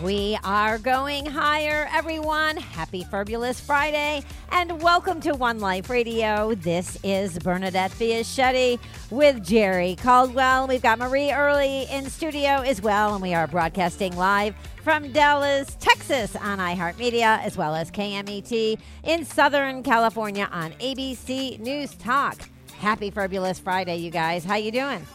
We are going higher, everyone. Happy Fabulous Friday, and welcome to One Life Radio. This is Bernadette Fiaschetti with Jerry Caldwell. We've got Marie Early in studio as well, and we are broadcasting live from Dallas, Texas on iHeartMedia, as well as KMET in Southern California on ABC News Talk. Happy Fabulous Friday, you guys. How you doing?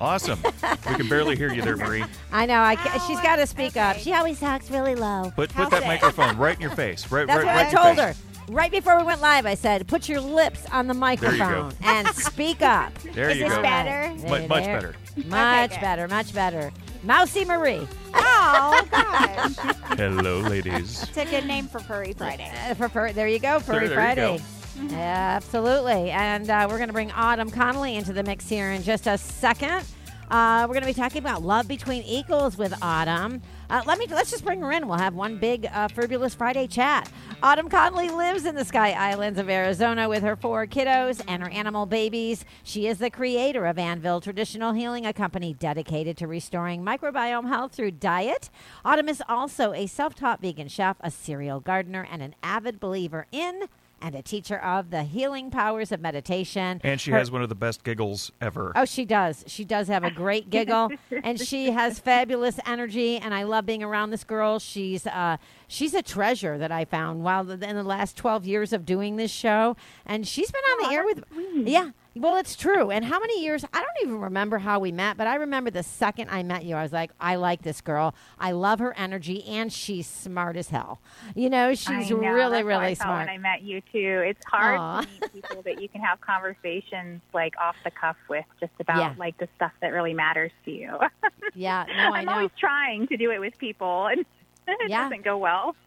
Awesome. we can barely hear you there, Marie. I know. I ca- she's got to speak up. She always talks really low. Put put that microphone right in your face. Right, That's right, what right I told her. Right before we went live, I said, put your lips on the microphone and speak up. There Is you this go. better? Mu- much better. Much good. better, much better. Mousy Marie. Oh gosh, Hello, ladies. it's a good name for Furry Friday. Uh, for, for, there you go, Furry There- there you Friday. Yeah, absolutely. And uh, we're going to bring Autumn Connolly into the mix here in just a second. Uh, we're going to be talking about love between equals with Autumn. Uh, let me let's just bring her in. We'll have one big uh, Fabulous Friday chat. Autumn Connolly lives in the Sky Islands of Arizona with her four kiddos and her animal babies. She is the creator of Anvil Traditional Healing, a company dedicated to restoring microbiome health through diet. Autumn is also a self-taught vegan chef, a serial gardener, and an avid believer in and a teacher of the healing powers of meditation. And she Her- has one of the best giggles ever. Oh, she does. She does have a great giggle, and she has fabulous energy. And I love being around this girl. She's uh, she's a treasure that I found while the, in the last twelve years of doing this show. And she's been on the air with, yeah. Well, it's true. And how many years? I don't even remember how we met, but I remember the second I met you, I was like, I like this girl. I love her energy, and she's smart as hell. You know, she's I know, really, I really felt smart. When I met you too, it's hard Aw. to meet people that you can have conversations like off the cuff with, just about Yeah. like the stuff that really matters to you. yeah, no, I I'm know. always trying to do it with people, and it Yeah. doesn't go well.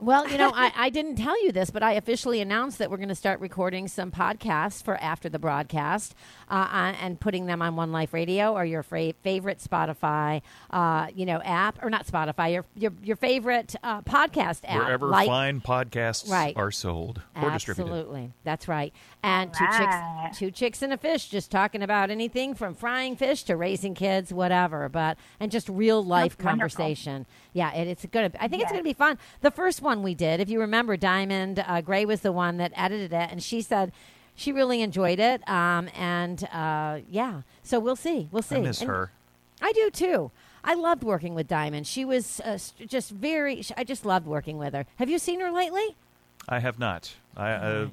Well, you know, I, I didn't tell you this, but I officially announced that we're going to start recording some podcasts for after the broadcast uh, on, and putting them on One Life Radio or your fra- favorite Spotify, uh, you know, app or not Spotify, your your, your favorite uh, podcast app. Wherever like- fine podcasts Right. are sold or distributed. Absolutely, that's right. And two Right. chicks, two chicks and a fish, just talking about anything from frying fish to raising kids, whatever. But and just real life That's wonderful. conversation. Yeah, it, it's a good. I think it's going to be fun. The first one we did, if you remember, Diamond uh, Gray was the one that edited it, and she said. She really enjoyed it, um, and uh, yeah. So we'll see. We'll see. I miss And- her. I do too. I loved working with Diamond. She was uh, just very. I just loved working with her. Have you seen her lately? I have not. I, uh,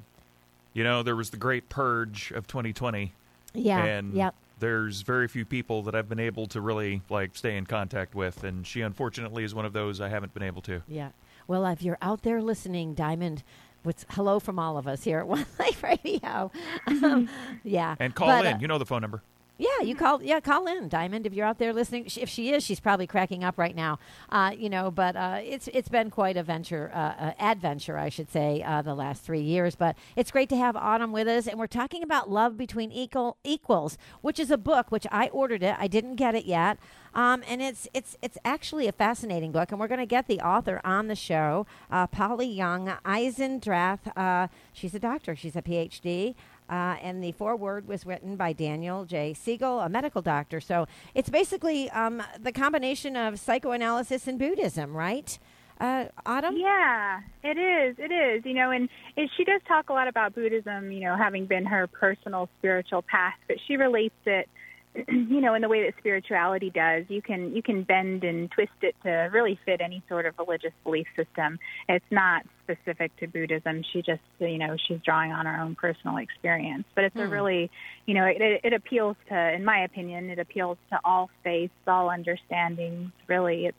you know, there was the great purge of 2020, Yeah. and yep. There's very few people that I've been able to really like stay in contact with, and she unfortunately is one of those I haven't been able to. Yeah. Well, if you're out there listening, Diamond, what's hello from all of us here at One Life Radio. Um, yeah. And call But, in. uh, you know the phone number. Yeah, you call. Yeah, call in, Diamond, if you're out there listening. Sh- If she is, she's probably cracking up right now. Uh, you know, but uh, it's it's been quite a venture, uh, uh, adventure, I should say, uh, the last three years. But it's great to have Autumn with us, and we're talking about love between equal equals, which is a book which I ordered it. I didn't get it yet. Um, and it's it's it's actually a fascinating book, and we're going to get the author on the show, uh, Polly Young Eisendrath. Uh, she's a doctor. She's a PhD. Uh, and the foreword was written by Daniel J. Siegel, a medical doctor. So it's basically um, the combination of psychoanalysis and Buddhism, right? Uh, Autumn? Yeah, it is. It is. You know, and it, she does talk a lot about Buddhism. You know, having been her personal spiritual path, but she relates it. You know, in the way that spirituality does, you can you can bend and twist it to really fit any sort of religious belief system. It's not specific to Buddhism. She just, you know, she's drawing on her own personal experience. But it's a Hmm. really, you know, it, it appeals to, in my opinion, it appeals to all faiths, all understandings. Really, it's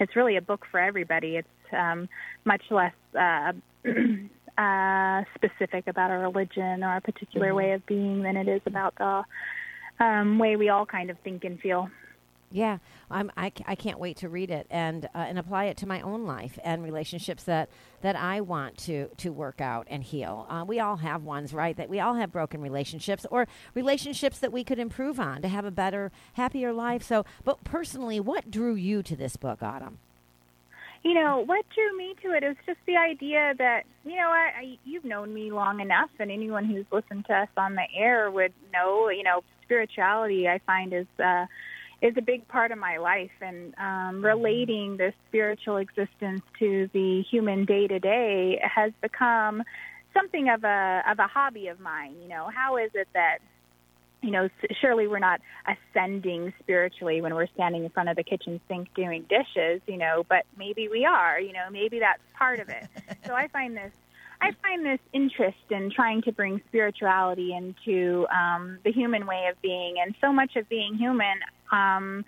it's really a book for everybody. It's um, much less uh, uh, specific about a religion or a particular Mhm. way of being than it is about the um, way we all kind of think and feel. Yeah, I'm, I, I can't wait to read it and uh, and apply it to my own life and relationships that, that I want to to work out and heal. Uh, we all have ones, right? That we all have broken relationships or relationships that we could improve on to have a better, happier life. So, but personally, what drew you to this book, Autumn? You know, what drew me to it is just the idea that, you know, I, I, you've known me long enough, and anyone who's listened to us on the air would know, you know, spirituality I find is uh, is a big part of my life, and um, relating this spiritual existence to the human day to day has become something of a of a hobby of mine. You know, how is it that you know, surely we're not ascending spiritually when we're standing in front of the kitchen sink doing dishes, you know, but maybe we are, you know, maybe that's part of it. so I find this I find this interest in trying to bring spirituality into um, the human way of being, and so much of being human um,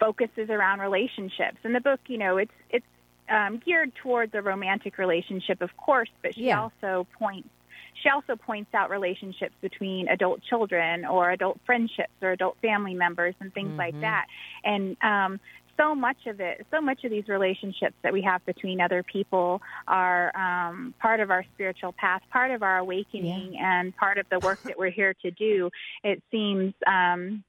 focuses around relationships. In the book, you know, it's it's um, geared towards a romantic relationship, of course, but she Yeah. also points she also points out relationships between adult children or adult friendships or adult family members and things like that. And um, so much of it, so much of these relationships that we have between other people are um, part of our spiritual path, part of our awakening, and part of the work that we're here to do. It seems. Um,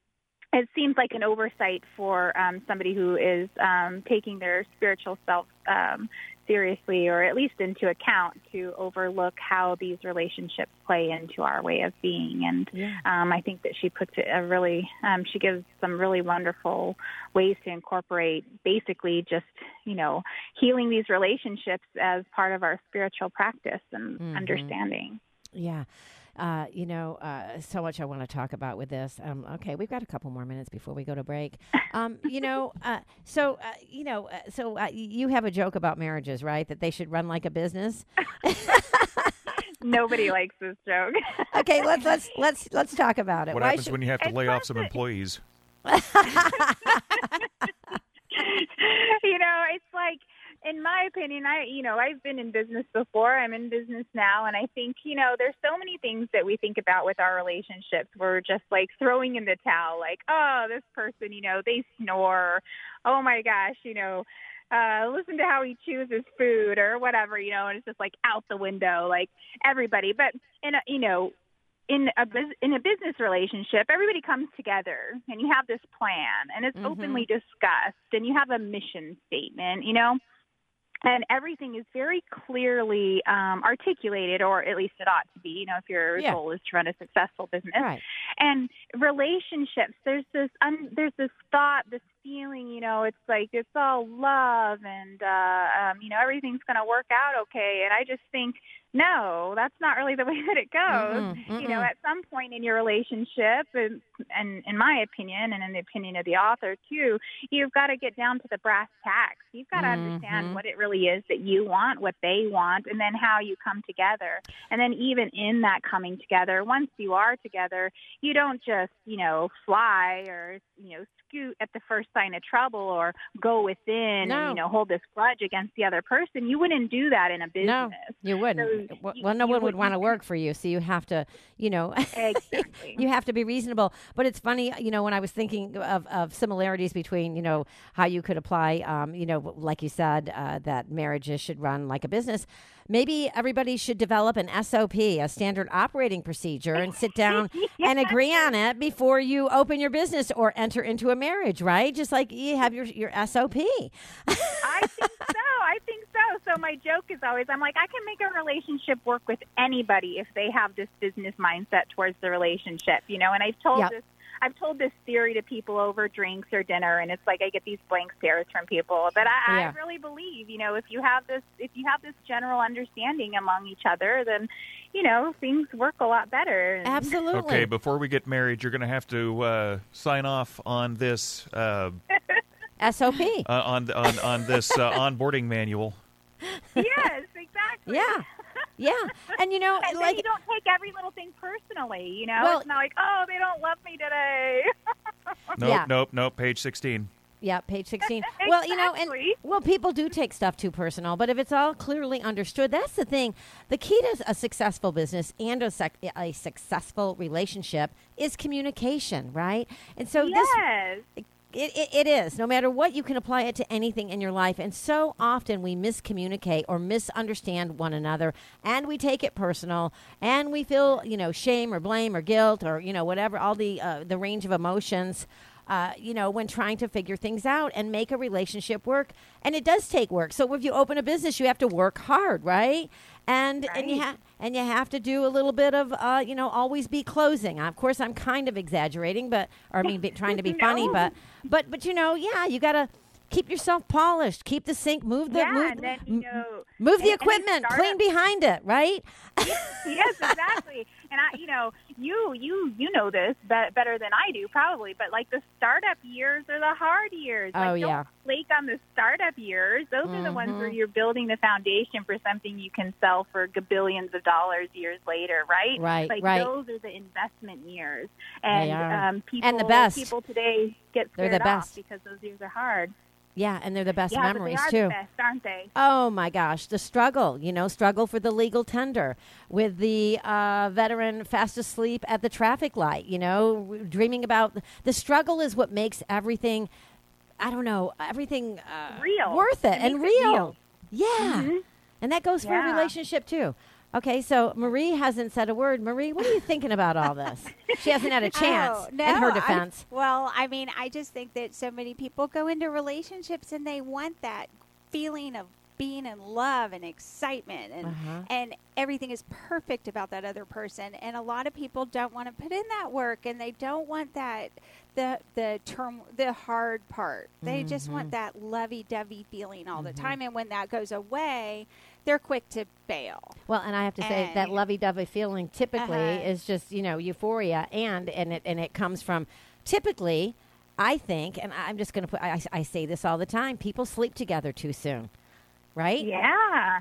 it seems like an oversight for um, somebody who is um, taking their spiritual self um, seriously or at least into account to overlook how these relationships play into our way of being. And um, I think that she puts it a really, um, she gives some really wonderful ways to incorporate basically just, you know, healing these relationships as part of our spiritual practice and Mhm. understanding. Yeah. Uh, you know, uh, so much I want to talk about with this. Um, okay, we've got a couple more minutes before we go to break. Um, you know, uh, so uh, you know, uh, so uh, you have a joke about marriages, right? That they should run like a business. Nobody likes this joke. Okay, let's let's let's let's talk about it. What Why happens should- when you have to lay off some employees? you know, it's like, in my opinion, I, you know, I've been in business before. I'm in business now, and I think, you know, there's so many things that we think about with our relationships. We're just like throwing in the towel, like, oh, this person, you know, they snore. Oh my gosh, you know. Uh, listen to how he chews his food or whatever, you know, and it's just like out the window, like everybody. But in a, you know, in a bus- in a business relationship, everybody comes together and you have this plan and it's Mhm. openly discussed and you have a mission statement, you know, and everything is very clearly um, articulated, or at least it ought to be. You know, if your Yeah. goal is to run a successful business, right? and relationships there's this un, there's this thought this feeling you know it's like it's all love and uh um you know everything's going to work out okay and i just think no that's not really the way that it goes Mm-mm, you know at some point in your relationship and, and in my opinion and in the opinion of the author too you've got to get down to the brass tacks you've got to Mhm. understand what it really is that you want what they want and then how you come together and then even in that coming together once you are together you don't just you know fly or you know scoot at the first sign of trouble or go within No. and you know hold this grudge against the other person you wouldn't do that in a business No, you wouldn't. So well, you- no one would would- want to work for you, so you have to, you know, exactly you have to be reasonable. But it's funny, you know, when I was thinking of, of similarities between, you know, how you could apply, um, you know, like you said, uh, that marriages should run like a business. Maybe everybody should develop an SOP, a standard operating procedure, and sit down and agree on it before you open your business or enter into a marriage, right? Just like you have your your SOP. I think so. I think so. So my joke is always, I'm like, I can make a relationship work with anybody if they have this business mindset towards the relationship, you know. And I've told Yep. this, I've told this theory to people over drinks or dinner, and it's like I get these blank stares from people. But I, Yeah. I really believe, you know, if you have this, if you have this general understanding among each other, then, you know, things work a lot better. And- Absolutely. Okay, before we get married, you're going to have to uh, sign off on this uh, SOP. uh, on on on this uh, onboarding manual. yes, exactly. Yeah. Yeah. And you know, And then like you don't take every little thing personally, you know. Well- it's not like, oh, they don't love me today. Nope, Yeah. nope, nope. Page sixteen. Yeah, page 16. Well, you know, and Exactly. well, people do take stuff too personal, but if it's all clearly understood, that's the thing. The key to a successful business and a, sec- a successful relationship is communication, right? And so yes. this It, it, it is. No matter what, you can apply it to anything in your life. And so often we miscommunicate or misunderstand one another and we take it personal and we feel, you know, shame or blame or guilt or, you know, whatever, all the, uh, the range of emotions. Uh, you know, when trying to figure things out and make a relationship work, and it does take work. So if you open a business, you have to work hard, right? And and you have and you have to do a little bit of, uh, you know, always be closing. Of course, I'm kind of exaggerating, but or I mean, be, trying to be funny, but but but you know, yeah, you got to keep yourself polished, keep the sink, move the yeah, move, then you know, move the and- and equipment, clean behind it, right? yes, exactly. And I, you know, you you you know this be- better than I do probably, but like the startup years are the hard years. Oh, like, yeah. Don't flake on the startup years. Those are the ones Mm-hmm. where you're building the foundation for something you can sell for billions of dollars years later, right? Right, Like right. those are the investment years, and um, people And the best. people today get They're scared the off best. because those years are hard. Yeah, and they're the best yeah, memories but they are too. the best, aren't they? Oh my gosh, the struggle, you know, struggle for the legal tender with the uh, veteran fast asleep at the traffic light, you know, dreaming about the struggle is what makes everything, I don't know, everything uh, Real. worth it It and real. real. Yeah. And that goes for a relationship too. Okay, so Marie hasn't said a word. Marie, what are you thinking about all this? She hasn't had a chance Oh, no, in her I- defense. well, I mean, I just think that so many people go into relationships and they want that feeling of being in love and excitement and Uh-huh. and everything is perfect about that other person and a lot of people don't want to put in that work and they don't want that the the term the hard part they just Mm-hmm. want that lovey-dovey feeling all the time and when that goes away they're quick to bail Well, and I have to say that lovey-dovey feeling typically Uh-huh. is just you know euphoria, and and it and it comes from typically, I think, and I'm just going to put. I, I say this all the time. People sleep together too soon, right? Yeah.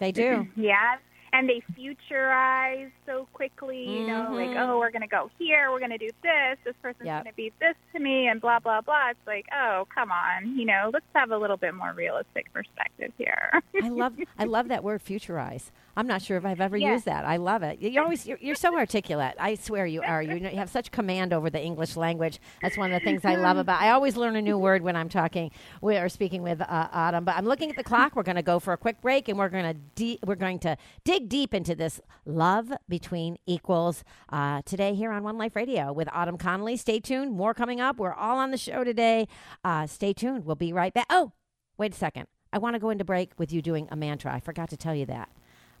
They do. Yeah. And they futurize so quickly, you know, like, mm-hmm. oh, we're going to go here, we're going to do this, this person's Yep. going to be this to me, and blah, blah, blah. It's like, oh, come on, you know, let's have a little bit more realistic perspective here. I love I love that word futurize. I'm not sure if I've ever Yeah. used that. I love it. You're always you're, you're so articulate. I swear you are. You, know, you have such command over the English language. That's one of the things I love about. I always learn a new word when I'm talking with, or speaking with uh, Autumn. But I'm looking at the clock. We're going to go for a quick break, and we're going to de- we're going to dig deep into this love between equals uh, today here on One Life Radio with Autumn Connolly. Stay tuned. More coming up. We're all on the show today. Uh, stay tuned. We'll be right back. Oh, wait a second. I want to go into break with you doing a mantra. I forgot to tell you that.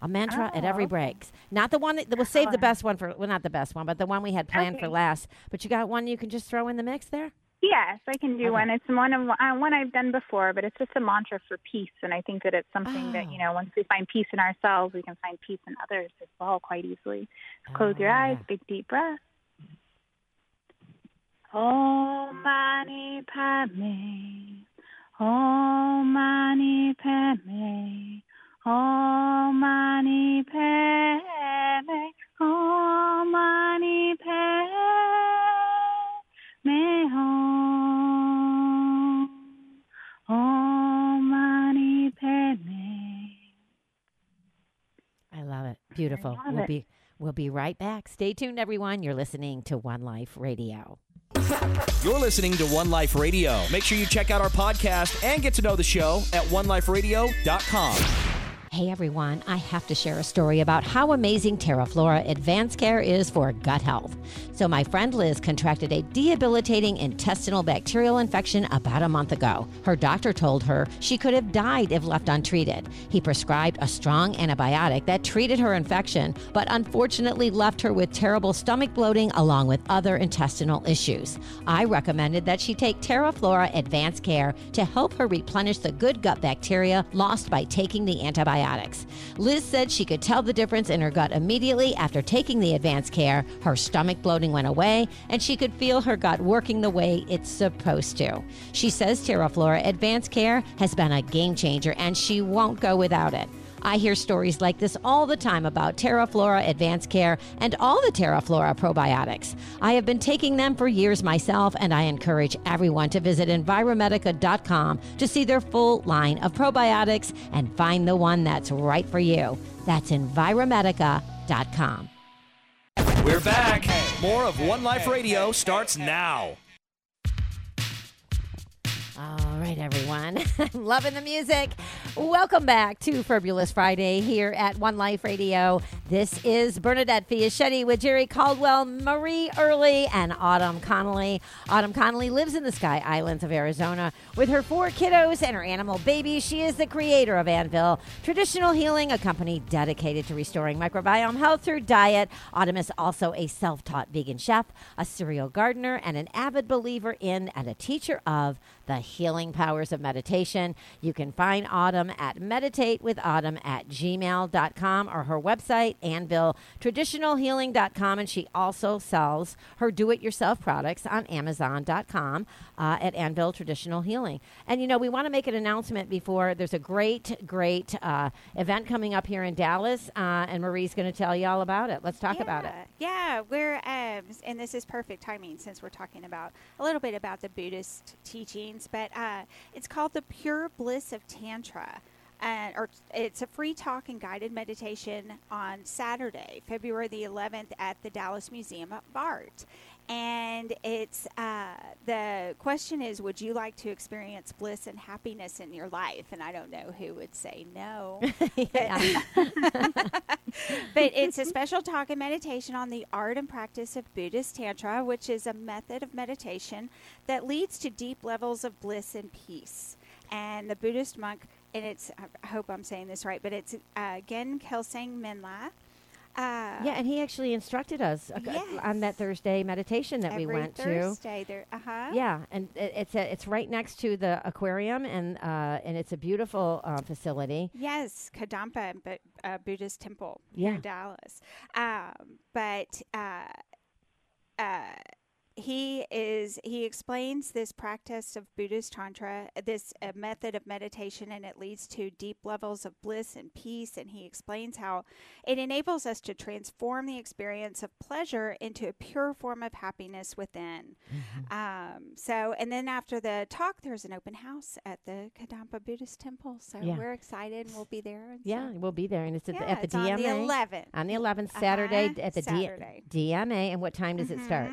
A mantra at every break. Not the one that we'll save the best one for, well, not the best one, but the one we had planned for last. But you got one you can just throw in the mix there? yes, I can do Okay. one. It's one of uh, one I've done before, but it's just a mantra for peace, and I think that it's something that Oh. you know, once we find peace in ourselves, we can find peace in others as well, quite easily. Close your eyes, Ah. big deep breath. Om Mani Padme, Om Mani Padme, Om Mani Padme, Om Mani Padme Hum, Om Mani Padme. I love it. Beautiful. love we'll it. be we'll be right back. Stay tuned, everyone. You're listening to One Life Radio. You're listening to One Life Radio. Make sure you check out our podcast and get to know the show at oneliferadio.com. Hey everyone, I have to share a story about how amazing TerraFlora Advanced Care is for gut health. So, my friend Liz contracted a debilitating intestinal bacterial infection about a month ago. Her doctor told her she could have died if left untreated. He prescribed a strong antibiotic that treated her infection, but unfortunately left her with terrible stomach bloating along with other intestinal issues. I recommended that she take TerraFlora Advanced Care to help her replenish the good gut bacteria lost by taking the antibiotics. Liz said she could tell the difference in her gut immediately after taking the advanced care. Her stomach bloating went away, and she could feel her gut working the way it's supposed to. She says TerraFlora Advanced Care has been a game changer, and she won't go without it. I hear stories like this all the time about TerraFlora Advanced Care and all the TerraFlora probiotics. I have been taking them for years myself, and I encourage everyone to visit Enviromedica.com to see their full line of probiotics and find the one that's right for you. That's Enviromedica.com. We're back. More of One Life Radio starts now. All right, everyone. I'm loving the music. Welcome back to Fabulous Friday here at One Life Radio. This is Bernadette Fiaschetti with Jerry Caldwell, Marie Early, and Autumn Connolly. Autumn Connolly lives in the Sky Islands of Arizona with her four kiddos and her animal babies. She is the creator of Anvil Traditional Healing, a company dedicated to restoring microbiome health through diet. Autumn is also a self taught vegan chef, a serial gardener, and an avid believer in and a teacher of the healing powers of meditation. You can find Autumn at meditatewithautumn at gmail.com or her website, anviltraditionalhealing.com. And she also sells her do it yourself products on amazon.com uh, at Anvil Traditional Healing. And, you know, we want to make an announcement before there's a great, great uh, event coming up here in Dallas, uh, and Marie's going to tell you all about it. Let's talk yeah, about it. Yeah, we're um, and this is perfect timing since we're talking about a little bit about the Buddhist teachings, but uh, it's called the Pure Bliss of Tantra. And, or it's a free talk and guided meditation on Saturday, February the 11th at the Dallas Museum of Art. And it's uh, the question is, would you like to experience bliss and happiness in your life? And I don't know who would say no. But it's a special talk and meditation on the art and practice of Buddhist Tantra, which is a method of meditation that leads to deep levels of bliss and peace. And the Buddhist monk, and it's, I hope I'm saying this right, but it's uh, Gen Kelsang Minla. Uh, Yeah, and he actually instructed us uh, on that Thursday meditation that we every went to. Thursday there. Uh huh. Yeah, and it, it's a, it's right next to the aquarium, and uh, and it's a beautiful uh, facility. Yes, Kadampa, but uh, Buddhist temple Yeah. in Dallas. Um, but uh, uh, he is he explains this practice of Buddhist tantra, this uh, method of meditation, and it leads to deep levels of bliss and peace. And he explains how it enables us to transform the experience of pleasure into a pure form of happiness within. Mm-hmm. Um, so, and then after the talk, there's an open house at the Kadampa Buddhist temple. So Yeah. we're excited and we'll be there. And Yeah, so- we'll be there, and it's at, yeah, the, at the DMA on the 11th. on the 11th Saturday Uh-huh, at the D- Saturday. DMA. And what time does it start?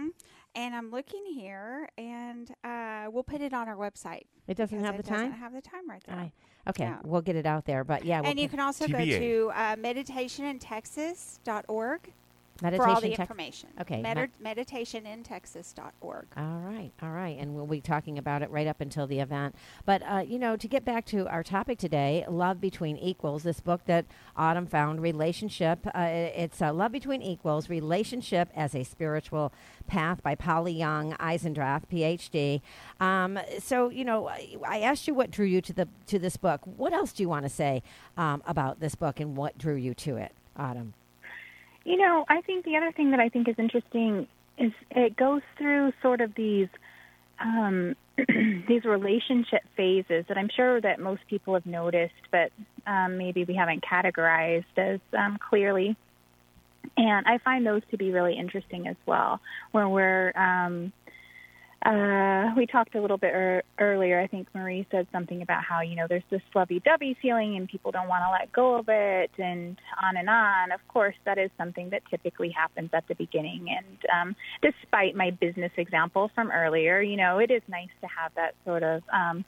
And I'm looking here, and uh, we'll put it on our website. It doesn't because have the time. it doesn't time. have the time right there. Aye. Okay, Yeah. we'll get it out there. But yeah, we'll and you can also go to uh, meditationintexas.org meditation for all the Tex- information. Okay, Medi- meditationintexas.org. All right, all right, and we'll be talking about it right up until the event. But uh, you know, to get back to our topic today, "Love Between Equals," this book that Autumn found, relationship. Uh, it- it's uh, "Love Between Equals: Relationship as a Spiritual Path" by Polly Young Eisendrath, PhD. Um, so you know, I, I asked you what drew you to the to this book. What else do you want to say um, about this book and what drew you to it, Autumn? You know, I think the other thing that I think is interesting is it goes through sort of these um, these relationship phases that I'm sure that most people have noticed, but um, maybe we haven't categorized as um, clearly. And I find those to be really interesting as well, where we're um, uh, we talked a little bit er- earlier. I think Marie said something about how you know there's this lovey-dovey feeling and people don't want to let go of it, and on and on. Of course, that is something that typically happens at the beginning. And um, despite my business example from earlier, you know, it is nice to have that sort of um,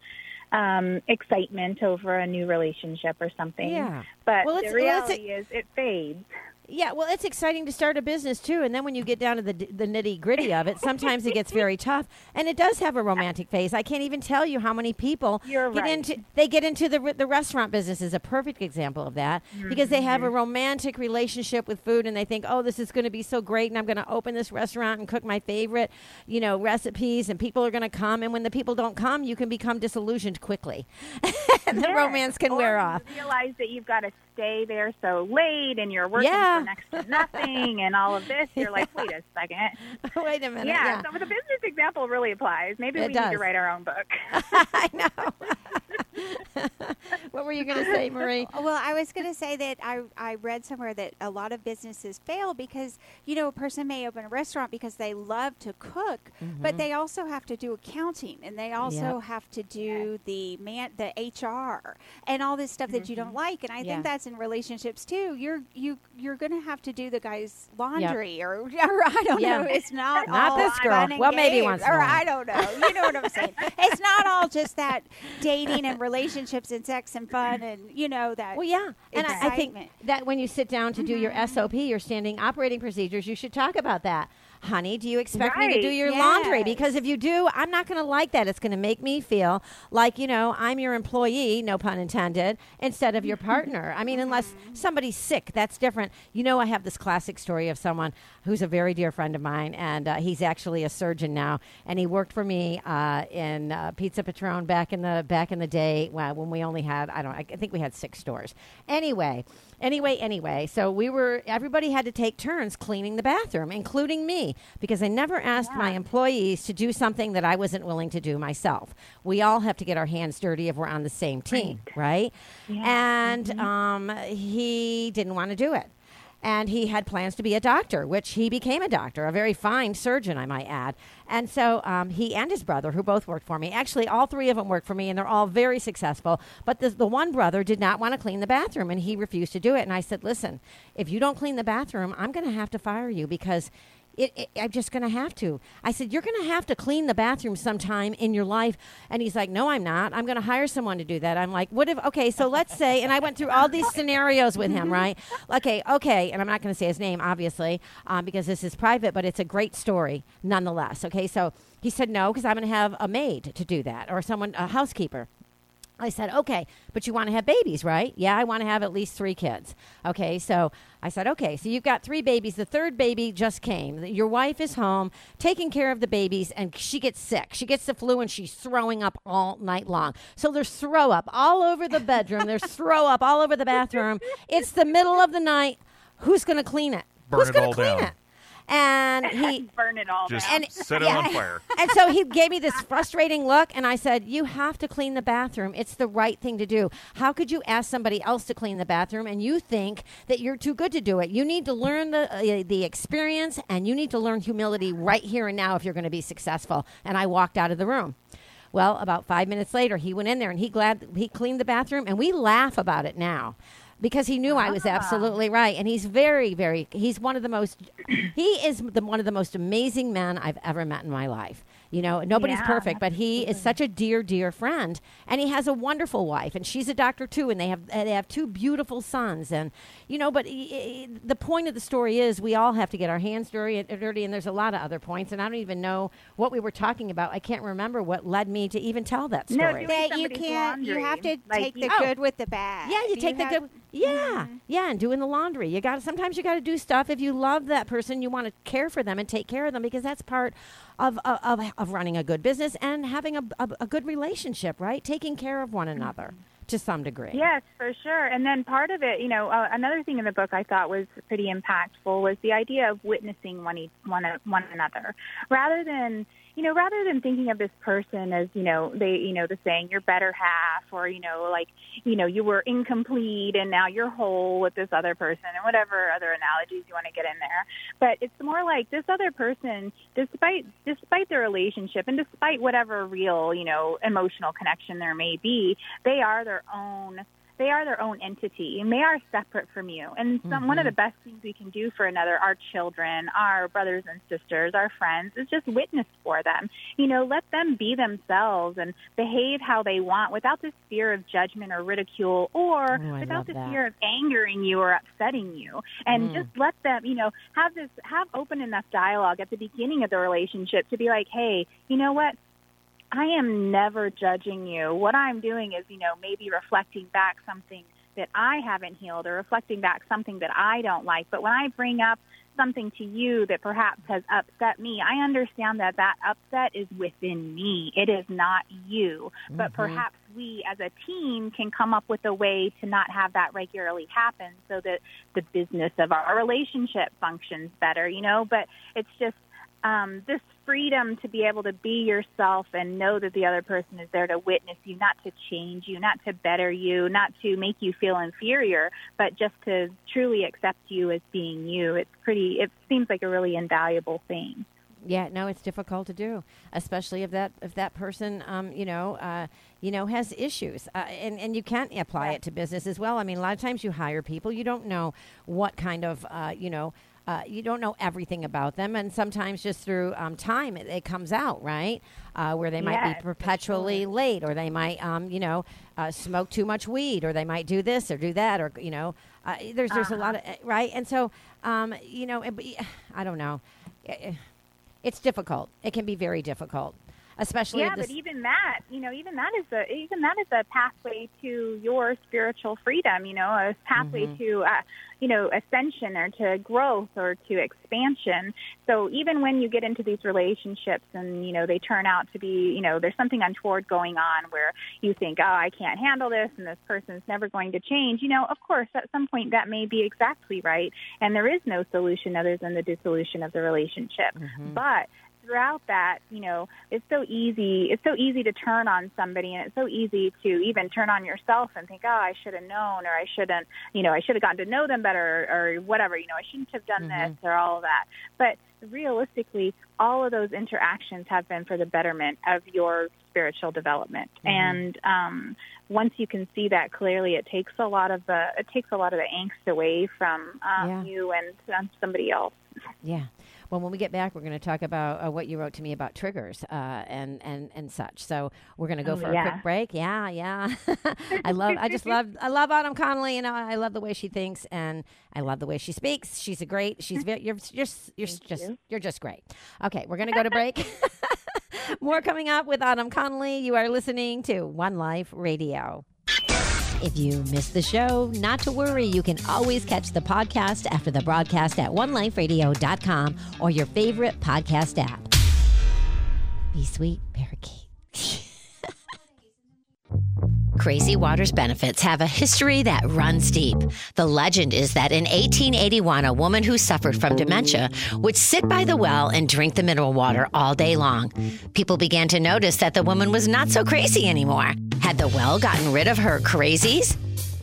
um, excitement over a new relationship or something. Yeah. But Well, the it's- well, it's reality is, it fades. Yeah, well, it's exciting to start a business too, and then when you get down to the the nitty gritty of it, sometimes it gets very tough, and it does have a romantic phase. I can't even tell you how many people You're get right. into they get into the the restaurant business is a perfect example of that because they have a Mm-hmm. romantic relationship with food, and they think, oh, this is going to be so great, and I'm going to open this restaurant and cook my favorite, you know, recipes, and people are going to come, and when the people don't come, you can become disillusioned quickly, and the romance can Or wear off. Realize that you've got to stay there so late, and you're working Yeah. for next to nothing, and all of this. You're like, wait a second. Wait a minute, Yeah, yeah. so the business example really applies. Maybe It we need to write our own book. I know. what were you going to say, Marie? Well, I was going to say that I, I read somewhere that a lot of businesses fail because, you know, a person may open a restaurant because they love to cook, but mm-hmm. they also have to do accounting and they also Yep. have to do the man the HR and all this stuff that you don't mm-hmm. like. And I Yeah. think that's in relationships too. You're you you're going to have to do the guy's laundry or, or I don't Yeah. know. It's not Not all this girl. Well, maybe once or. I don't know. You know what I'm saying? it's not all just that dating and relationships and sex and fun and you know that Well, yeah, and I, I think that when you sit down to do your mm-hmm. SOP, your standing operating procedures, you should talk about that. Honey, do you expect me to do Right. your laundry? Because if you do, I'm not going to like that. It's going to make me feel like, you know, I'm your employee, no pun intended, instead of your partner. I mean, unless somebody's sick, that's different. You know, I have this classic story of someone who's a very dear friend of mine, and uh, he's actually a surgeon now, and he worked for me uh, in uh, Pizza Patron back in the back in the day when we only had I don't I think we had six stores. Anyway, anyway, anyway, so we were everybody had to take turns cleaning the bathroom, including me, because I never asked my employees to do something that I wasn't willing to do myself. We all have to get our hands dirty if we're on the same team, right? Yeah. And um, he didn't want to do it and he had plans to be a doctor, which he became a doctor, a very fine surgeon, I might add. And so um, he and his brother, who both worked for me, actually, all three of them worked for me, and they're all very successful. But the, the one brother did not want to clean the bathroom, and he refused to do it. And I said, Listen, if you don't clean the bathroom, I'm going to have to fire you because it, it, I'm just going to have to. I said, You're going to have to clean the bathroom sometime in your life. And he's like, No, I'm not. I'm going to hire someone to do that. I'm like, What if, okay, so let's say, and I went through all these scenarios with him, right? Okay, okay. And I'm not going to say his name, obviously, um, because this is private, but it's a great story nonetheless. Okay, so he said, No, because I'm going to have a maid to do that or someone, a housekeeper. I said, okay, but you want to have babies, right? Yeah, I want to have at least three kids. Okay, so I said, okay, so you've got three babies. The third baby just came. Your wife is home taking care of the babies, and she gets sick. She gets the flu, and she's throwing up all night long. So there's throw up all over the bedroom. there's throw up all over the bathroom. It's the middle of the night. Who's going to clean it? Burn Who's it gonna clean down. it? And he burn it all Just down. And- set it yeah. on fire. and so he gave me this frustrating look, and I said, You have to clean the bathroom. It's the right thing to do. How could you ask somebody else to clean the bathroom and you think that you're too good to do it? You need to learn the, uh, the experience and you need to learn humility right here and now if you're going to be successful. And I walked out of the room. Well, about five minutes later, he went in there and he glad he cleaned the bathroom, and we laugh about it now because he knew I was absolutely right. And he's very, very. He's one of the most. He is the, one of the most amazing men I've ever met in my life. You know, nobody's Yeah, perfect, but he is such a dear, dear friend, and he has a wonderful wife, and she's a doctor too, and they have they have two beautiful sons, and you know. But he- he- the point of the story is, we all have to get our hands dirty, dirty, and there's a lot of other points, and I don't even know what we were talking about. I can't remember what led me to even tell that story. doing that you can't you have to Like, take the Oh. good with the bad Yeah, you take the good. Yeah, mm-hmm. yeah, and doing the laundry. You got sometimes you got to do stuff if you love that person. You want to care for them and take care of them because that's part of of, of, of running a good business and having a, a, a good relationship, right? Taking care of one mm-hmm. another to some degree. Yes, for sure. And then part of it, you know, uh, another thing in the book I thought was pretty impactful was the idea of witnessing one e- one uh, one another, rather than you know, rather than thinking of this person as you know, they you know the saying your better half, or you know, like you know, you were incomplete and now you're whole with this other person, and whatever other analogies you want to get in there. But it's more like this other person, despite despite their relationship and despite whatever real you know emotional connection there may be, they are their own they are their own entity and they are separate from you. And some, one of the best things we can do for another, our children, our brothers and sisters, our friends, is just witness for them. You know, let them be themselves and behave how they want without this fear of judgment or ridicule or Oh, without the that. fear of angering you or upsetting you. And Mm. just let them, you know, have this, have open enough dialogue at the beginning of the relationship to be like, hey, you know what? I am never judging you. What I'm doing is, you know, maybe reflecting back something that I haven't healed or reflecting back something that I don't like. But when I bring up something to you that perhaps has upset me, I understand that that upset is within me. It is not you. But perhaps we as a team can come up with a way to not have that regularly happen so that the business of our relationship functions better, you know? But it's just, um, this freedom to be able to be yourself and know that the other person is there to witness you, not to change you, not to better you, not to make you feel inferior, but just to truly accept you as being you. It's pretty. It seems like a really invaluable thing. Yeah, no, it's difficult to do, especially if that if that person, um, you know, uh, you know, has issues, uh, and and you can't apply it to business as well. I mean, a lot of times you hire people, you don't know what kind of, uh, you know. Uh, you don't know everything about them, and sometimes just through um, time it, it comes out, right? Uh, where they might Yes, be perpetually late, or they might, um, you know, uh, smoke too much weed, or they might do this or do that, or you know, uh, there's there's a lot of right, and so um, you know, it- I don't know. Eh, It's difficult. It can be very difficult, especially yeah, this. but even that, you know, even that is a even that is a pathway to your spiritual freedom. You know, a pathway Mm-hmm. to uh, you know ascension or to growth or to expansion. So even when you get into these relationships and you know they turn out to be you know there's something untoward going on where you think oh I can't handle this and this person's never going to change. You know, of course at some point that may be exactly right, and there is no solution other than the dissolution of the relationship. But throughout that, you know, it's so easy. It's so easy to turn on somebody, and it's so easy to even turn on yourself and think, "Oh, I should have known," or "I shouldn't," you know, "I should have gotten to know them better," or whatever. You know, I shouldn't have done this, or all of that. But realistically, all of those interactions have been for the betterment of your spiritual development. And um, once you can see that clearly, it takes a lot of the it takes a lot of the angst away from um, Yeah. you and um, somebody else. yeah. Well, when we get back, we're going to talk about uh, what you wrote to me about triggers uh, and and and such. So we're going to go Oh, for a quick break. Yeah, yeah. I love. I just love. I love Autumn Connolly. You know, I love the way she thinks, and I love the way she speaks. She's a great. She's very. You're just. You're just. you. You're just great. Okay, we're going to go to break. More coming up with Autumn Connolly. You are listening to One Life Radio. If you missed the show, not to worry. You can always catch the podcast after the broadcast at oneliferadio.com or your favorite podcast app. Be sweet, parakeet. Crazy Waters Benefits have a history that runs deep. The legend is that in 1881, a woman who suffered from dementia would sit by the well and drink the mineral water all day long. People began to notice that the woman was not so crazy anymore. Had the well gotten rid of her crazies?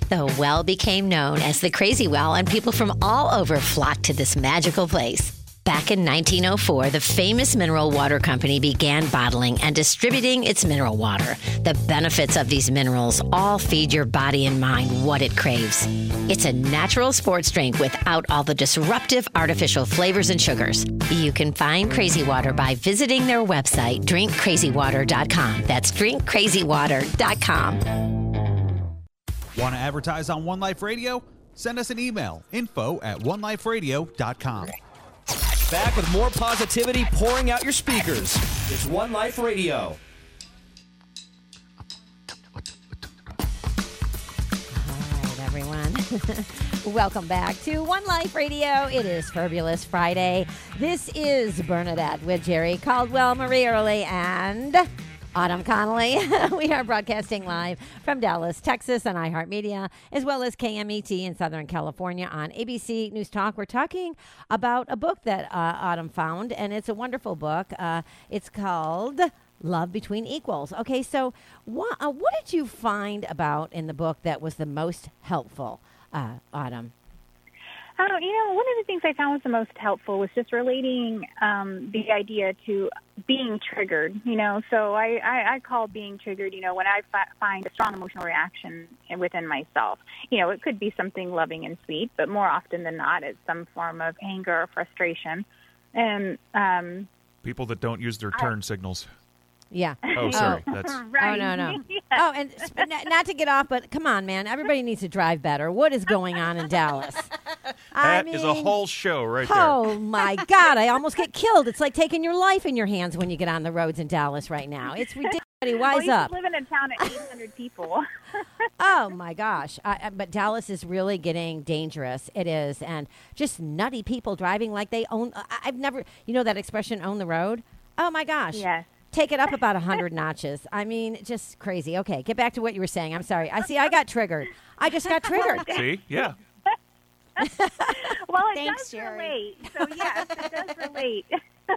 The well became known as the Crazy Well, and people from all over flocked to this magical place. Back in 1904, the famous mineral water company began bottling and distributing its mineral water. The benefits of these minerals all feed your body and mind what it craves. It's a natural sports drink without all the disruptive artificial flavors and sugars. You can find Crazy Water by visiting their website, drinkcrazywater.com. That's drinkcrazywater.com. Want to advertise on One Life Radio? Send us an email info at oneliferadio.com. Back with more positivity pouring out your speakers. It's One Life Radio. Welcome back to One Life Radio. It is Fabulous Friday. This is Bernadette with Jerry Caldwell, Marie Early, and Autumn Connolly. we are broadcasting live from Dallas, Texas on iHeartMedia, as well as KMET in Southern California on ABC News Talk. We're talking about a book that uh, Autumn found, and it's a wonderful book. Uh, it's called Love Between Equals. Okay, so what, uh, what did you find about in the book that was the most helpful, uh, Autumn? Oh, you know, one of the things I found was the most helpful was just relating um, the idea to being triggered. You know, so I, I, I call being triggered, you know, when I fi- find a strong emotional reaction within myself. You know, it could be something loving and sweet, but more often than not, it's some form of anger or frustration. And um, People that don't use their turn signals. Yeah. Oh, oh. sorry. That's right. Oh no no! Oh, and sp- n- not to get off, but come on, man! Everybody needs to drive better. What is going on in Dallas? I that is a whole show right there. Oh my God! I almost get killed. It's like taking your life in your hands when you get on the roads in Dallas right now. It's ridiculous. well, Wise you up! live in a town of 800 people. Oh my gosh! I, I- but Dallas is really getting dangerous. It is, and just nutty people driving like they own. I, I've never, you know, that expression "own the road." Oh my gosh! Yes. Take it up about a hundred notches. I mean, just crazy. Okay, get back to what you were saying. I'm sorry. I see. I got triggered. I just got triggered. See? Yeah. Well, it Thanks, does Jerry. relate. So yes, it does relate.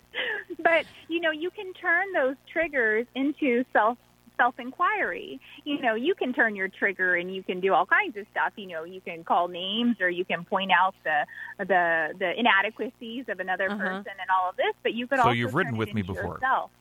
but you know, you can turn those triggers into self self inquiry. You know, you can turn your trigger and you can do all kinds of stuff. You know, you can call names or you can point out the the the inadequacies of another Uh-huh. person and all of this. But you could So also you've ridden with me before. yourself.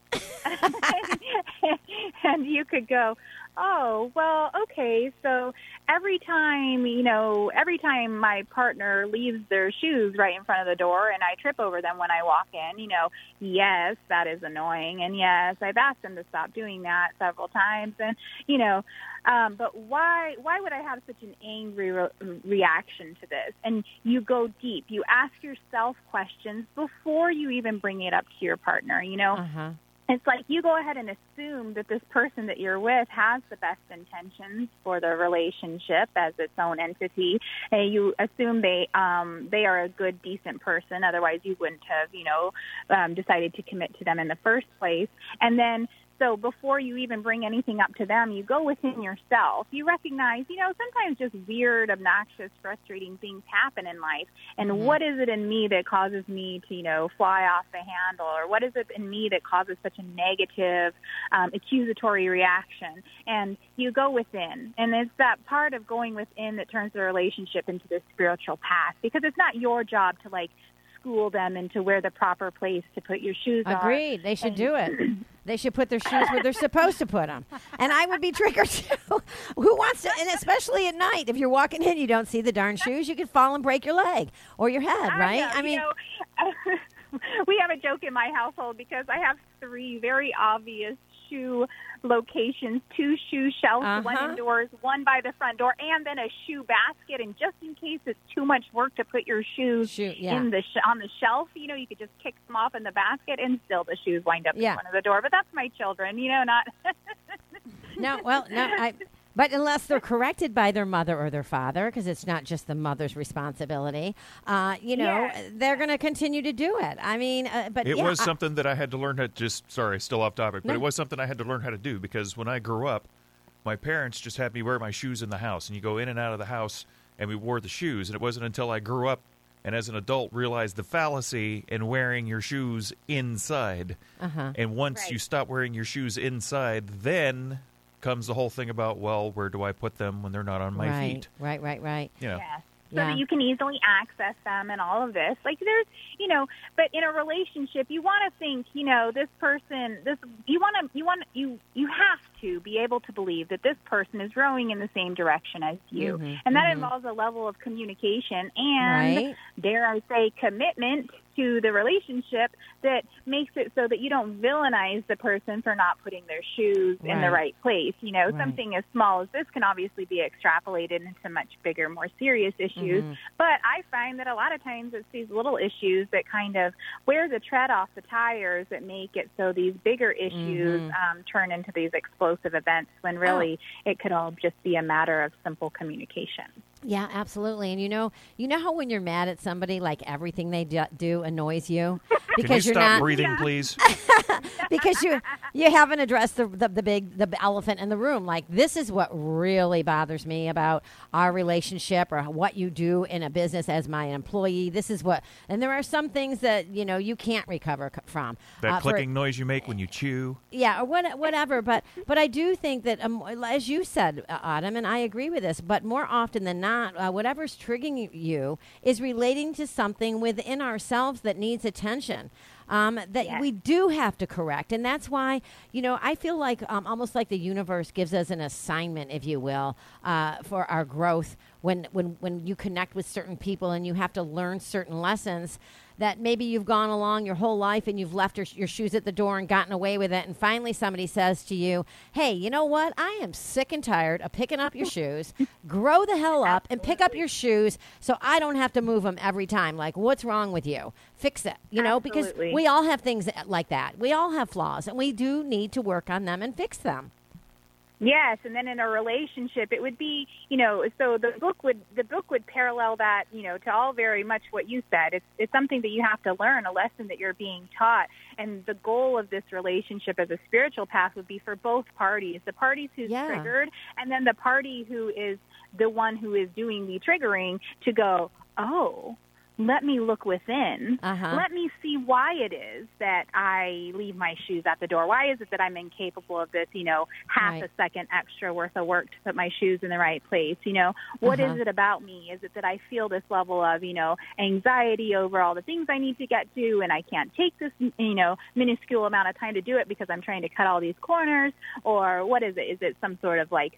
and you could go, oh, well, okay, so every time, you know, every time my partner leaves their shoes right in front of the door and I trip over them when I walk in, you know, yes, that is annoying. And yes, I've asked them to stop doing that several times. And, you know, um, but why, why would I have such an angry re- reaction to this? And you go deep. You ask yourself questions before you even bring it up to your partner, you know? Uh-huh. It's like you go ahead and assume that this person that you're with has the best intentions for the relationship as its own entity and you assume they um they are a good decent person. Otherwise you wouldn't have you know um decided to commit to them in the first place. And then so before you even bring anything up to them, you go within yourself. You recognize, you know, sometimes just weird, obnoxious, frustrating things happen in life. And what is it in me that causes me to, you know, fly off the handle? Or what is it in me that causes such a negative, um, accusatory reaction? And you go within. And it's that part of going within that turns the relationship into this spiritual path because it's not your job to like school them into where the proper place to put your shoes are. Agreed. They should do it. They should put their shoes where they're supposed to put them. And I would be triggered too. Who wants to? And especially at night, if you're walking in, you don't see the darn shoes, you could fall and break your leg or your head, right? know, I you mean, know, we have a joke in my household because I have three very obvious shoe locations, two shoe shelves, one Uh-huh. indoors, one by the front door, and then a shoe basket. And just in case it's too much work to put your shoes Shoe, yeah. in the sh- on the shelf, you know, you could just kick them off in the basket, and still the shoes wind up Yeah. in front of the door. But that's my children, you know, not. no, well, no, I. But unless they're corrected by their mother or their father, because it's not just the mother's responsibility, uh, you know, Yeah. they're going to continue to do it. I mean, uh, but It yeah, was I- something that I had to learn how to just sorry, still off topic, but No. it was something I had to learn how to do because when I grew up, my parents just had me wear my shoes in the house and you go in and out of the house and we wore the shoes and it wasn't until I grew up and as an adult realized the fallacy in wearing your shoes inside. Uh-huh. And once you stop wearing your shoes inside, then comes the whole thing about well, where do I put them when they're not on my right, feet? right, right, right. You know. Yes. So Yeah. that you can easily access them and all of this. Like there's, you know, but in a relationship, you want to think, you know, this person, this, you want to, you want, you, you have to be able to believe that this person is rowing in the same direction as you. Mhm, And that mhm. involves a level of communication and, Right. dare I say, commitment to the relationship that makes it so that you don't villainize the person for not putting their shoes in the Right. right place. You know, Right. something as small as this can obviously be extrapolated into much bigger, more serious issues. Mhm. But I find that a lot of times it's these little issues that kind of wear the tread off the tires that make it so these bigger issues Mhm. um, turn into these explosive events when really it could all just be a matter of simple communication. Yeah, absolutely. And you know, you know how when you're mad at somebody, like everything they do, do annoys you because Can you are stop not breathing, please? because you you haven't addressed the, the the big the elephant in the room. Like this is what really bothers me about our relationship or what you do in a business as my employee. This is what, and there are some things that you know you can't recover c- from. That Uh, for- clicking noise you make when you chew. yeah, or what, whatever. But but I do think that, um, as you said, uh, Autumn, and I agree with this. But more often than not, uh, whatever's triggering you is relating to something within ourselves that needs attention. Um, that Yes. we do have to correct, and that's why you know I feel like um, almost like the universe gives us an assignment, if you will, uh, for our growth. When when when you connect with certain people and you have to learn certain lessons that maybe you've gone along your whole life and you've left your, your shoes at the door and gotten away with it. And finally, somebody says to you, Hey, you know what? I am sick and tired of picking up your shoes. Grow the hell up and pick up your shoes so I don't have to move them every time. Like, what's wrong with you? Fix it. You know, because we all have things like that. We all have flaws and we do need to work on them and fix them. Yes, and then in a relationship, it would be, you know, so the book would the book would parallel that, you know, to all very much what you said. It's it's something that you have to learn, a lesson that you're being taught, and the goal of this relationship as a spiritual path would be for both parties, the parties who's Yeah. triggered, and then the party who is the one who is doing the triggering to go, oh. Let me look within. Uh-huh. Let me see why it is that I leave my shoes at the door. Why is it that I'm incapable of this, you know, half Right. a second extra worth of work to put my shoes in the right place? You know, what is Uh-huh. it about me? Is it that I feel this level of, you know, anxiety over all the things I need to get to and I can't take this, you know, minuscule amount of time to do it because I'm trying to cut all these corners? Or what is it? Is it some sort of like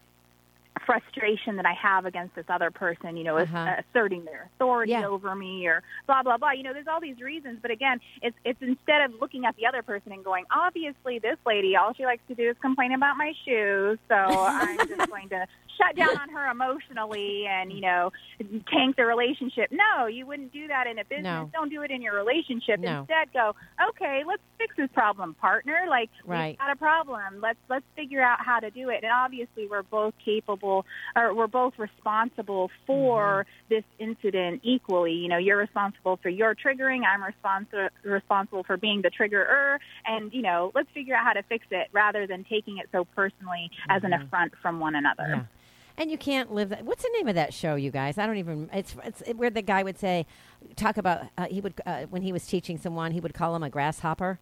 frustration that I have against this other person, you know, Uh-huh. asserting their authority Yeah. over me or blah blah blah. You know, there's all these reasons, but again, it's it's instead of looking at the other person and going, obviously this lady all she likes to do is complain about my shoes, so I'm just going to shut down on her emotionally and, you know, tank the relationship. No, you wouldn't do that in a business. No. Don't do it in your relationship. No. Instead go, okay, let's fix this problem, partner. Like Right. we've got a problem. Let's let's figure out how to do it. And obviously, we're both capable, or we're both responsible for mm-hmm. this incident equally. You know, you're responsible for your triggering. I'm respons- responsible for being the triggerer. And you know, let's figure out how to fix it rather than taking it so personally as an mm-hmm. affront from one another. Yeah. And you can't live that. What's the name of that show, you guys? I don't even. It's it's where the guy would say, talk about uh, he would uh, when he was teaching someone, he would call him a grasshopper.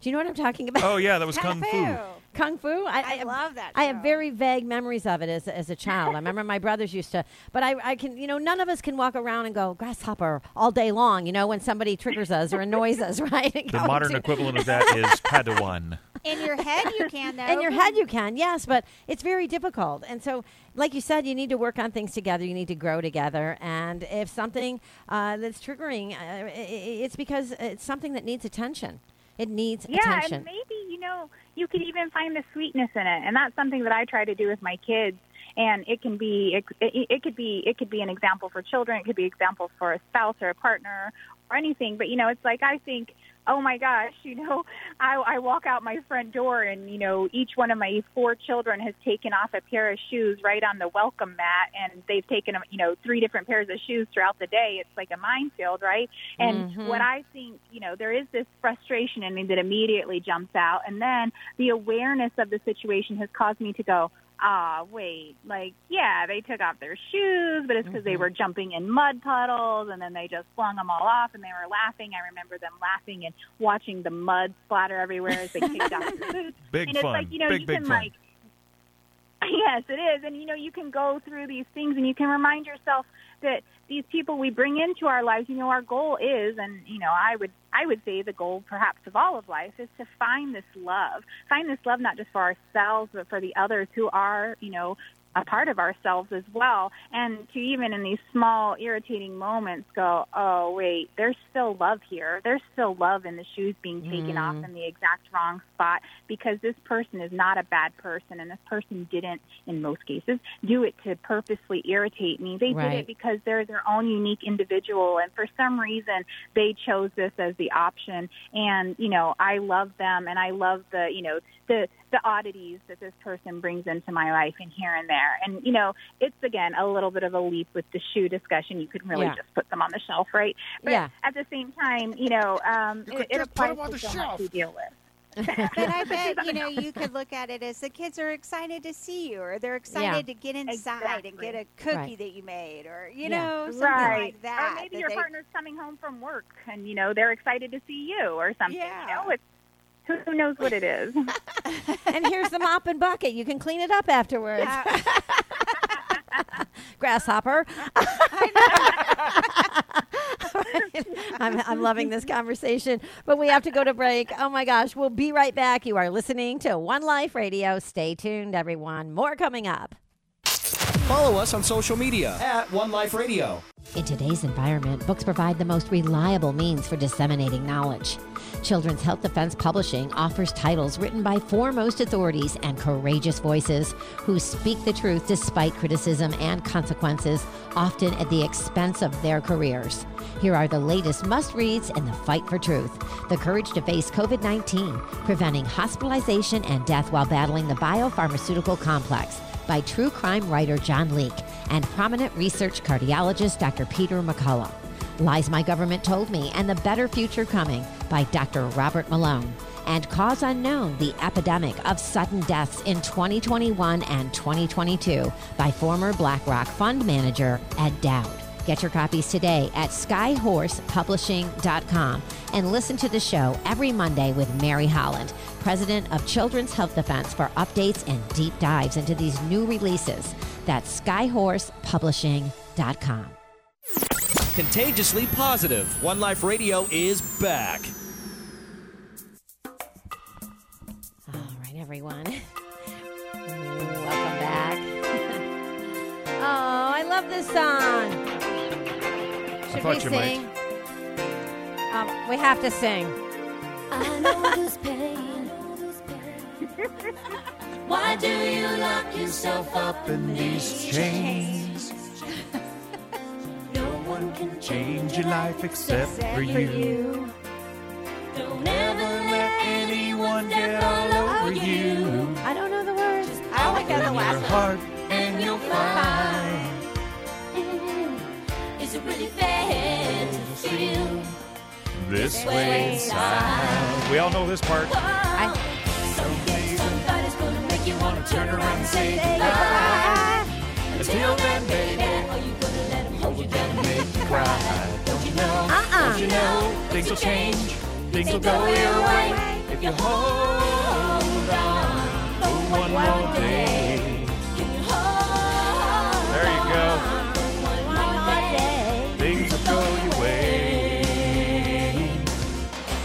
Do you know what I'm talking about? Oh yeah, that was kung fu. Kung Fu. I love that I have very vague memories of it as as a child. I remember my brothers used to, but I, I can, you know, none of us can walk around and go grasshopper all day long. You know, when somebody triggers us or annoys us, right? The modern to- equivalent of that is Padawan. In your head, you can though. in your head you can yes but it's very difficult and so like you said you need to work on things together you need to grow together and if something uh, that's triggering uh, i- i- it's because it's something that needs attention it needs yeah, attention and maybe you know you could even find the sweetness in it, and that's something that I try to do with my kids. And it can be it, it, it could be it could be an example for children. It could be example for a spouse or a partner or anything. But you know, it's like I think. Oh my gosh, you know, I, I walk out my front door and, you know, each one of my four children has taken off a pair of shoes right on the welcome mat and they've taken, you know, three different pairs of shoes throughout the day. It's like a minefield, right? And Mhm. what I think, you know, there is this frustration in me that immediately jumps out. And then the awareness of the situation has caused me to go, ah, wait, like, yeah, they took off their shoes, but it's because they were jumping in mud puddles and then they just flung them all off and they were laughing. I remember them laughing and watching the mud splatter everywhere as they kicked off their boots. Big and it's fun. like, you know, big you big can fun. like Yes, it is. And you know, you can go through these things and you can remind yourself that these people we bring into our lives, you know, our goal is and you know, I would I would say the goal perhaps of all of life is to find this love. Find this love not just for ourselves but for the others who are, you know, a part of ourselves as well. And to even in these small irritating moments go oh wait there's still love here. There's still love in the shoes being taken off mm. in the exact wrong spot because this person is not a bad person and this person didn't in most cases do it to purposely irritate me. They did it because they're their own unique individual and for some reason they chose this as the option. And you know i love them and i love the you know the the oddities that this person brings into my life and here and there and you know it's again a little bit of a leap with the shoe discussion you could really Yeah. just put them on the shelf right but Yeah. at the same time you know um You it, could it just put applies 'em on to the so shelf. much we deal with But I bet you know you could look at it as the kids are excited to see you, or they're excited to get inside and get a cookie Right. that you made, or you Yeah. know something right like that. or maybe that your they- partner's coming home from work and you know they're excited to see you or something Yeah. you know it's who knows what it is and here's the mop and bucket you can clean it up afterwards grasshopper I'm, I'm loving this conversation, but we have to go to break. Oh my gosh, we'll be right back. You are listening to One Life Radio. Stay tuned, everyone. More coming up. Follow us on social media at One Life Radio. In today's environment, books provide the most reliable means for disseminating knowledge. Children's Health Defense Publishing offers titles written by foremost authorities and courageous voices who speak the truth despite criticism and consequences, often at the expense of their careers. Here are the latest must reads in the fight for truth The Courage to Face COVID 19, Preventing Hospitalization and Death While Battling the Biopharmaceutical Complex by true crime writer John Leake and prominent research cardiologist Dr. Peter McCullough. Lies My Government Told Me and the Better Future Coming by Dr. Robert Malone. And Cause Unknown The Epidemic of Sudden Deaths in 2021 and 2022 by former BlackRock fund manager Ed Dowd. Get your copies today at skyhorsepublishing.com and listen to the show every Monday with Mary Holland, president of Children's Health Defense, for updates and deep dives into these new releases. That's skyhorsepublishing.com. Contagiously positive. One Life Radio is back. All right, everyone. Welcome back. oh, I love this song. Should thought we you might. sing? Um, we have to sing. I know this pain. Why do you lock yourself up in these chains? No one can Change your life except for you. Don't ever let anyone get all over you. I don't know the words. I only got the last one. heart And you'll find. Is it really fair to feel this way inside. We all know this part. Turn around and say goodbye. Until then, baby, are you gonna let him hold you down and make you cry? Don't you know? Uh-uh. Don't you know? Things will change. Things will go your way if you hold on for one more day. Hold There you go. Things will go your way.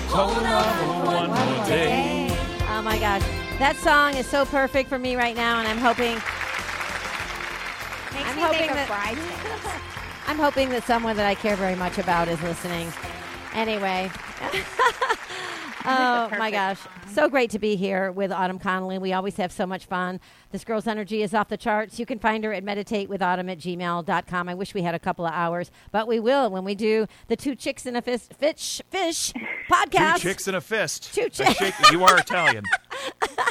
Hold on for one more day. Oh my gosh. That song is so perfect for me right now, and I'm hoping Makes I'm me hoping think that- of. I'm hoping that someone that I care very much about is listening. Anyway. oh my gosh. So great to be here with Autumn Connolly. We always have so much fun. This girl's energy is off the charts. You can find her at meditatewithautumn at gmail.com. I wish we had a couple of hours, but we will when we do the Two Chicks in a Fist, Fish, Fish podcast. Two chicks in a fist. Two chicks. shake- You are Italian.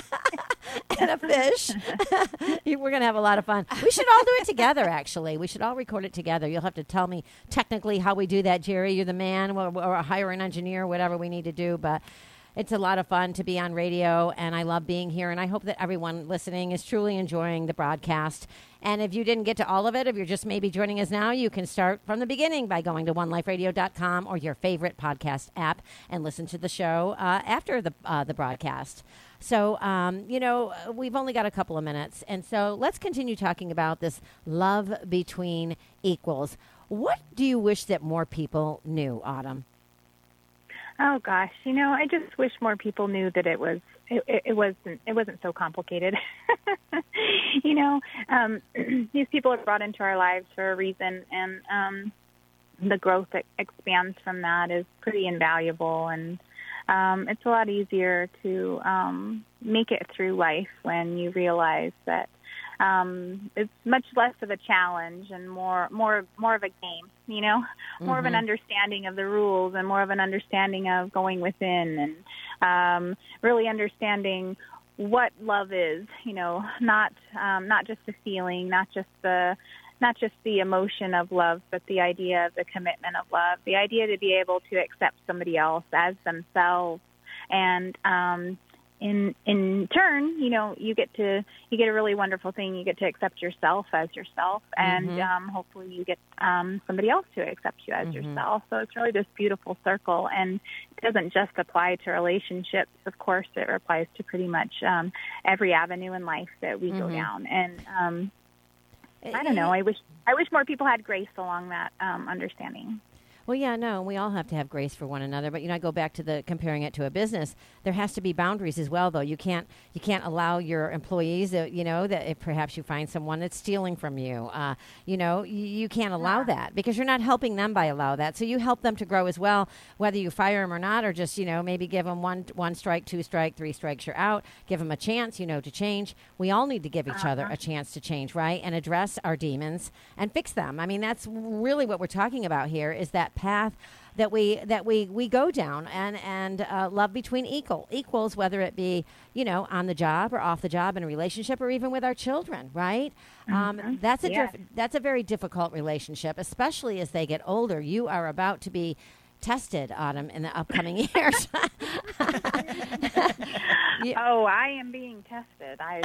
and a fish. We're going to have a lot of fun. We should all do it together, actually. We should all record it together. You'll have to tell me technically how we do that, Jerry. You're the man, or, or hire an engineer, whatever we need to do. But it's a lot of fun to be on radio, and I love being here. And I hope that everyone listening is truly enjoying the broadcast. And if you didn't get to all of it, if you're just maybe joining us now, you can start from the beginning by going to oneliferadio.com or your favorite podcast app and listen to the show uh, after the uh, the broadcast. So, um, you know, we've only got a couple of minutes. And so let's continue talking about this love between equals. What do you wish that more people knew, Autumn? Oh gosh, you know, I just wish more people knew that it was it, it, wasn't it wasn't so complicated. you know, um, these people are brought into our lives for a reason, and um, the growth that expands from that is pretty invaluable. And um, it's a lot easier to um, make it through life when you realize that um, it's much less of a challenge and more more more of a game. You know, more of an understanding of the rules and more of an understanding of going within and um, really understanding what love is. You know, not um, not just the feeling, not just the not just the emotion of love, but the idea of the commitment of love, the idea to be able to accept somebody else as themselves, and um, in in turn, you know, you get to you get a really wonderful thing. You get to accept yourself as yourself, and Mhm. um, hopefully, you get um, somebody else to accept you as Mhm. yourself. So it's really this beautiful circle, and it doesn't just apply to relationships. Of course, it applies to pretty much um, every avenue in life that we go Mhm. down. And um, I don't know. I wish I wish more people had grace along that um, understanding. Well, yeah, no, we all have to have grace for one another. But you know, I go back to the comparing it to a business. There has to be boundaries as well, though. You can't you can't allow your employees, uh, you know, that if perhaps you find someone that's stealing from you, uh, you know, you, you can't allow that because you're not helping them by allow that. So you help them to grow as well, whether you fire them or not, or just you know maybe give them one one strike, two strike, three strikes, you're out. Give them a chance, you know, to change. We all need to give each other a chance to change, right, and address our demons and fix them. I mean, that's really what we're talking about here. Is that path that we that we we go down and and uh, love between equal equals whether it be you know on the job or off the job in a relationship or even with our children right? Um, that's a diff- that's a very difficult relationship especially as they get older. You are about to be tested autumn in the upcoming years. Oh, I am being tested. I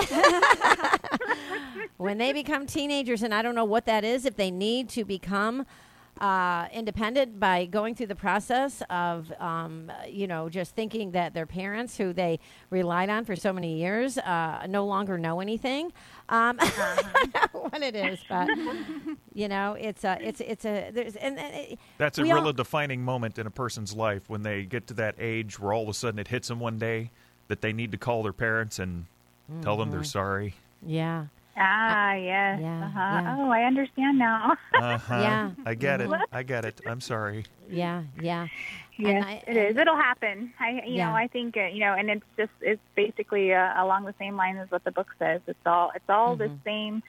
when they become teenagers and i don't know what that is if they need to become uh, independent by going through the process of, um, you know, just thinking that their parents, who they relied on for so many years, uh, no longer know anything. Um, I don't know what it is, but you know, it's a, it's, it's a, there's, and, and it, That's a we real all- defining moment in a person's life when they get to that age where all of a sudden it hits them one day that they need to call their parents and tell them Mm-hmm. they're sorry. yeah, Ah, yes. yeah, uh-huh. yeah. Oh, I understand now. Uh-huh. Yeah. I get it. I get it. I'm sorry. yeah, yeah. Yes, I- it is. It'll happen. I, you Yeah. know, I think, uh, you know, and it's just, it's basically uh, along the same line as what the book says. It's all, it's all the Mhm. same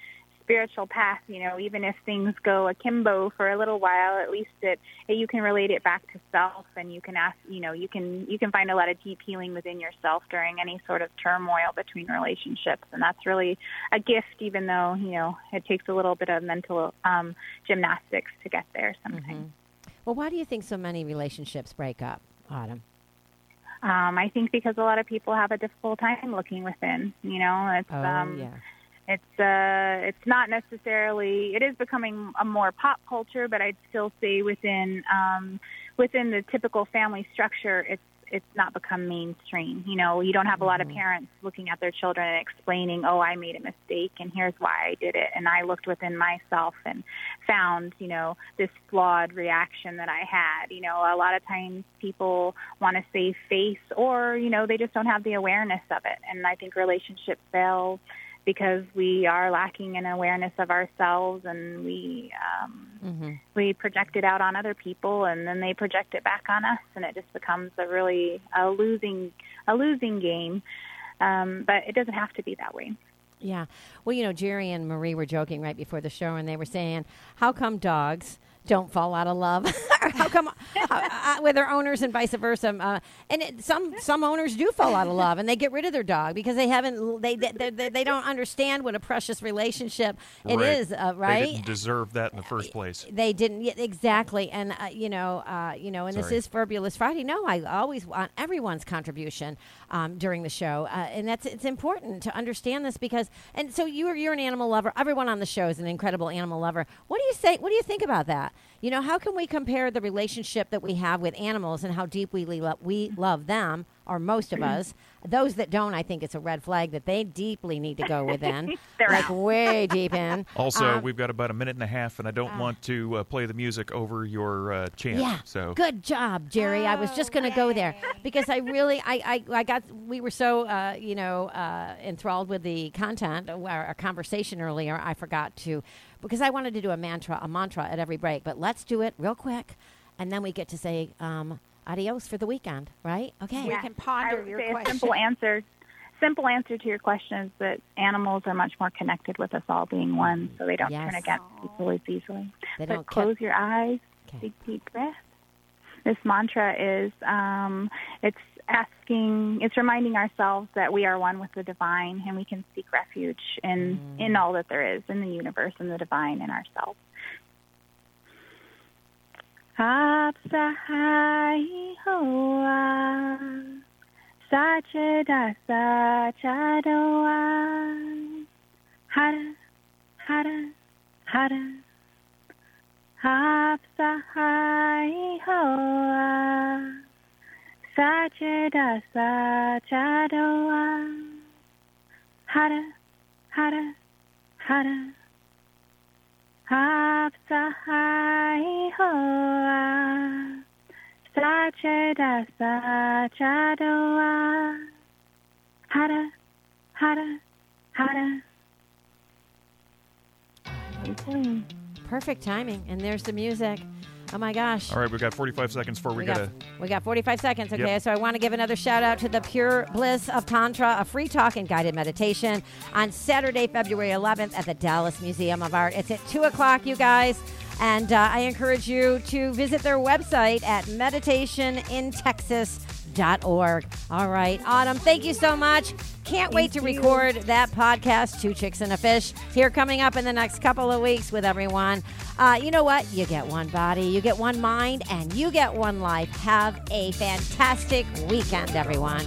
spiritual path. You know, even if things go akimbo for a little while, at least it, it you can relate it back to self, and you can ask, you know, you can you can find a lot of deep healing within yourself during any sort of turmoil between relationships, and that's really a gift. Even though you know it takes a little bit of mental um, gymnastics to get there sometimes. Mhm. Well, why do you think so many relationships break up, Autumn? Um, I think because a lot of people have a difficult time looking within. You know, it's Oh, um, yeah. It's uh, it's not necessarily. It is becoming a more pop culture, but I'd still say within um, within the typical family structure, it's it's not become mainstream. You know, you don't have a lot of Mhm. parents looking at their children and explaining, "Oh, I made a mistake, and here's why I did it." And I looked within myself and found, you know, this flawed reaction that I had. You know, a lot of times people want to save face, or you know, they just don't have the awareness of it. And I think relationships fail because we are lacking in awareness of ourselves, and we um, Mm-hmm. we project it out on other people and then they project it back on us and it just becomes a really a losing a losing game um, but it doesn't have to be that way Yeah. Well, you know, Jerry and Marie were joking right before the show, and they were saying, "How come dogs don't fall out of love? How come uh, uh, with their owners and vice versa?" Uh, and it, some some owners do fall out of love, and they get rid of their dog because they haven't they they, they, they don't understand what a precious relationship it Right. is. Uh, They didn't deserve that in the first place. They didn't yeah, exactly, and uh, you know, uh, you know, and Sorry. this is Fabulous Friday. No, I always want everyone's contribution um, during the show, uh, and that's it's important to understand this because. And so you're you're an animal lover. Everyone on the show is an incredible animal lover. What do you say? What do you think about that? You know, how can we compare the relationship that we have with animals and how deeply we love we love them, or most of us? Those that don't, I think it's a red flag that they deeply need to go within, like out. way deep in. Also, Um, we've got about a minute and a half, and I don't want to uh, play the music over your uh, chant. Yeah. So Good job, Jerry. I was just going to go there because I really, I, I, I got, we were so, uh, you know, uh, enthralled with the content, our, our conversation earlier. I forgot to, because I wanted to do a mantra, a mantra at every break. But let's do it real quick, and then we get to say um, adios for the weekend, right? Okay. We Yeah. can I ponder would your say question. a simple answer simple answer to your question is that animals are much more connected with us all being one so they don't Yes. turn against people as easily They but don't close your eyes Okay. take deep breath this mantra is um, it's asking it's reminding ourselves that we are one with the divine and we can seek refuge in Mm. in all that there is in the universe and the divine in ourselves Apsahai hoa Sacheda sachadoa Hara hara hara Apsahai hoa Sacheda sachadoa Hara hara hara. Apsahai hoa Sacheda sachadoa Hara hara hara. Perfect timing, and there's the music. Oh my gosh. all right, we've got 45 seconds before we, We gotta. got, we got 45 seconds, okay? Yep. So I want to give another shout out to the Pure Bliss of Tantra, a free talk and guided meditation on Saturday, February 11th at the Dallas Museum of Art. It's at 2 o'clock, you guys. And uh, I encourage you to visit their website at meditationintexas.org. All right, Autumn, thank you so much. Can't wait to record that podcast, Two Chicks and a Fish, here coming up in the next couple of weeks with everyone. Uh, you know what? You get one body, you get one mind, and you get one life. Have a fantastic weekend, everyone.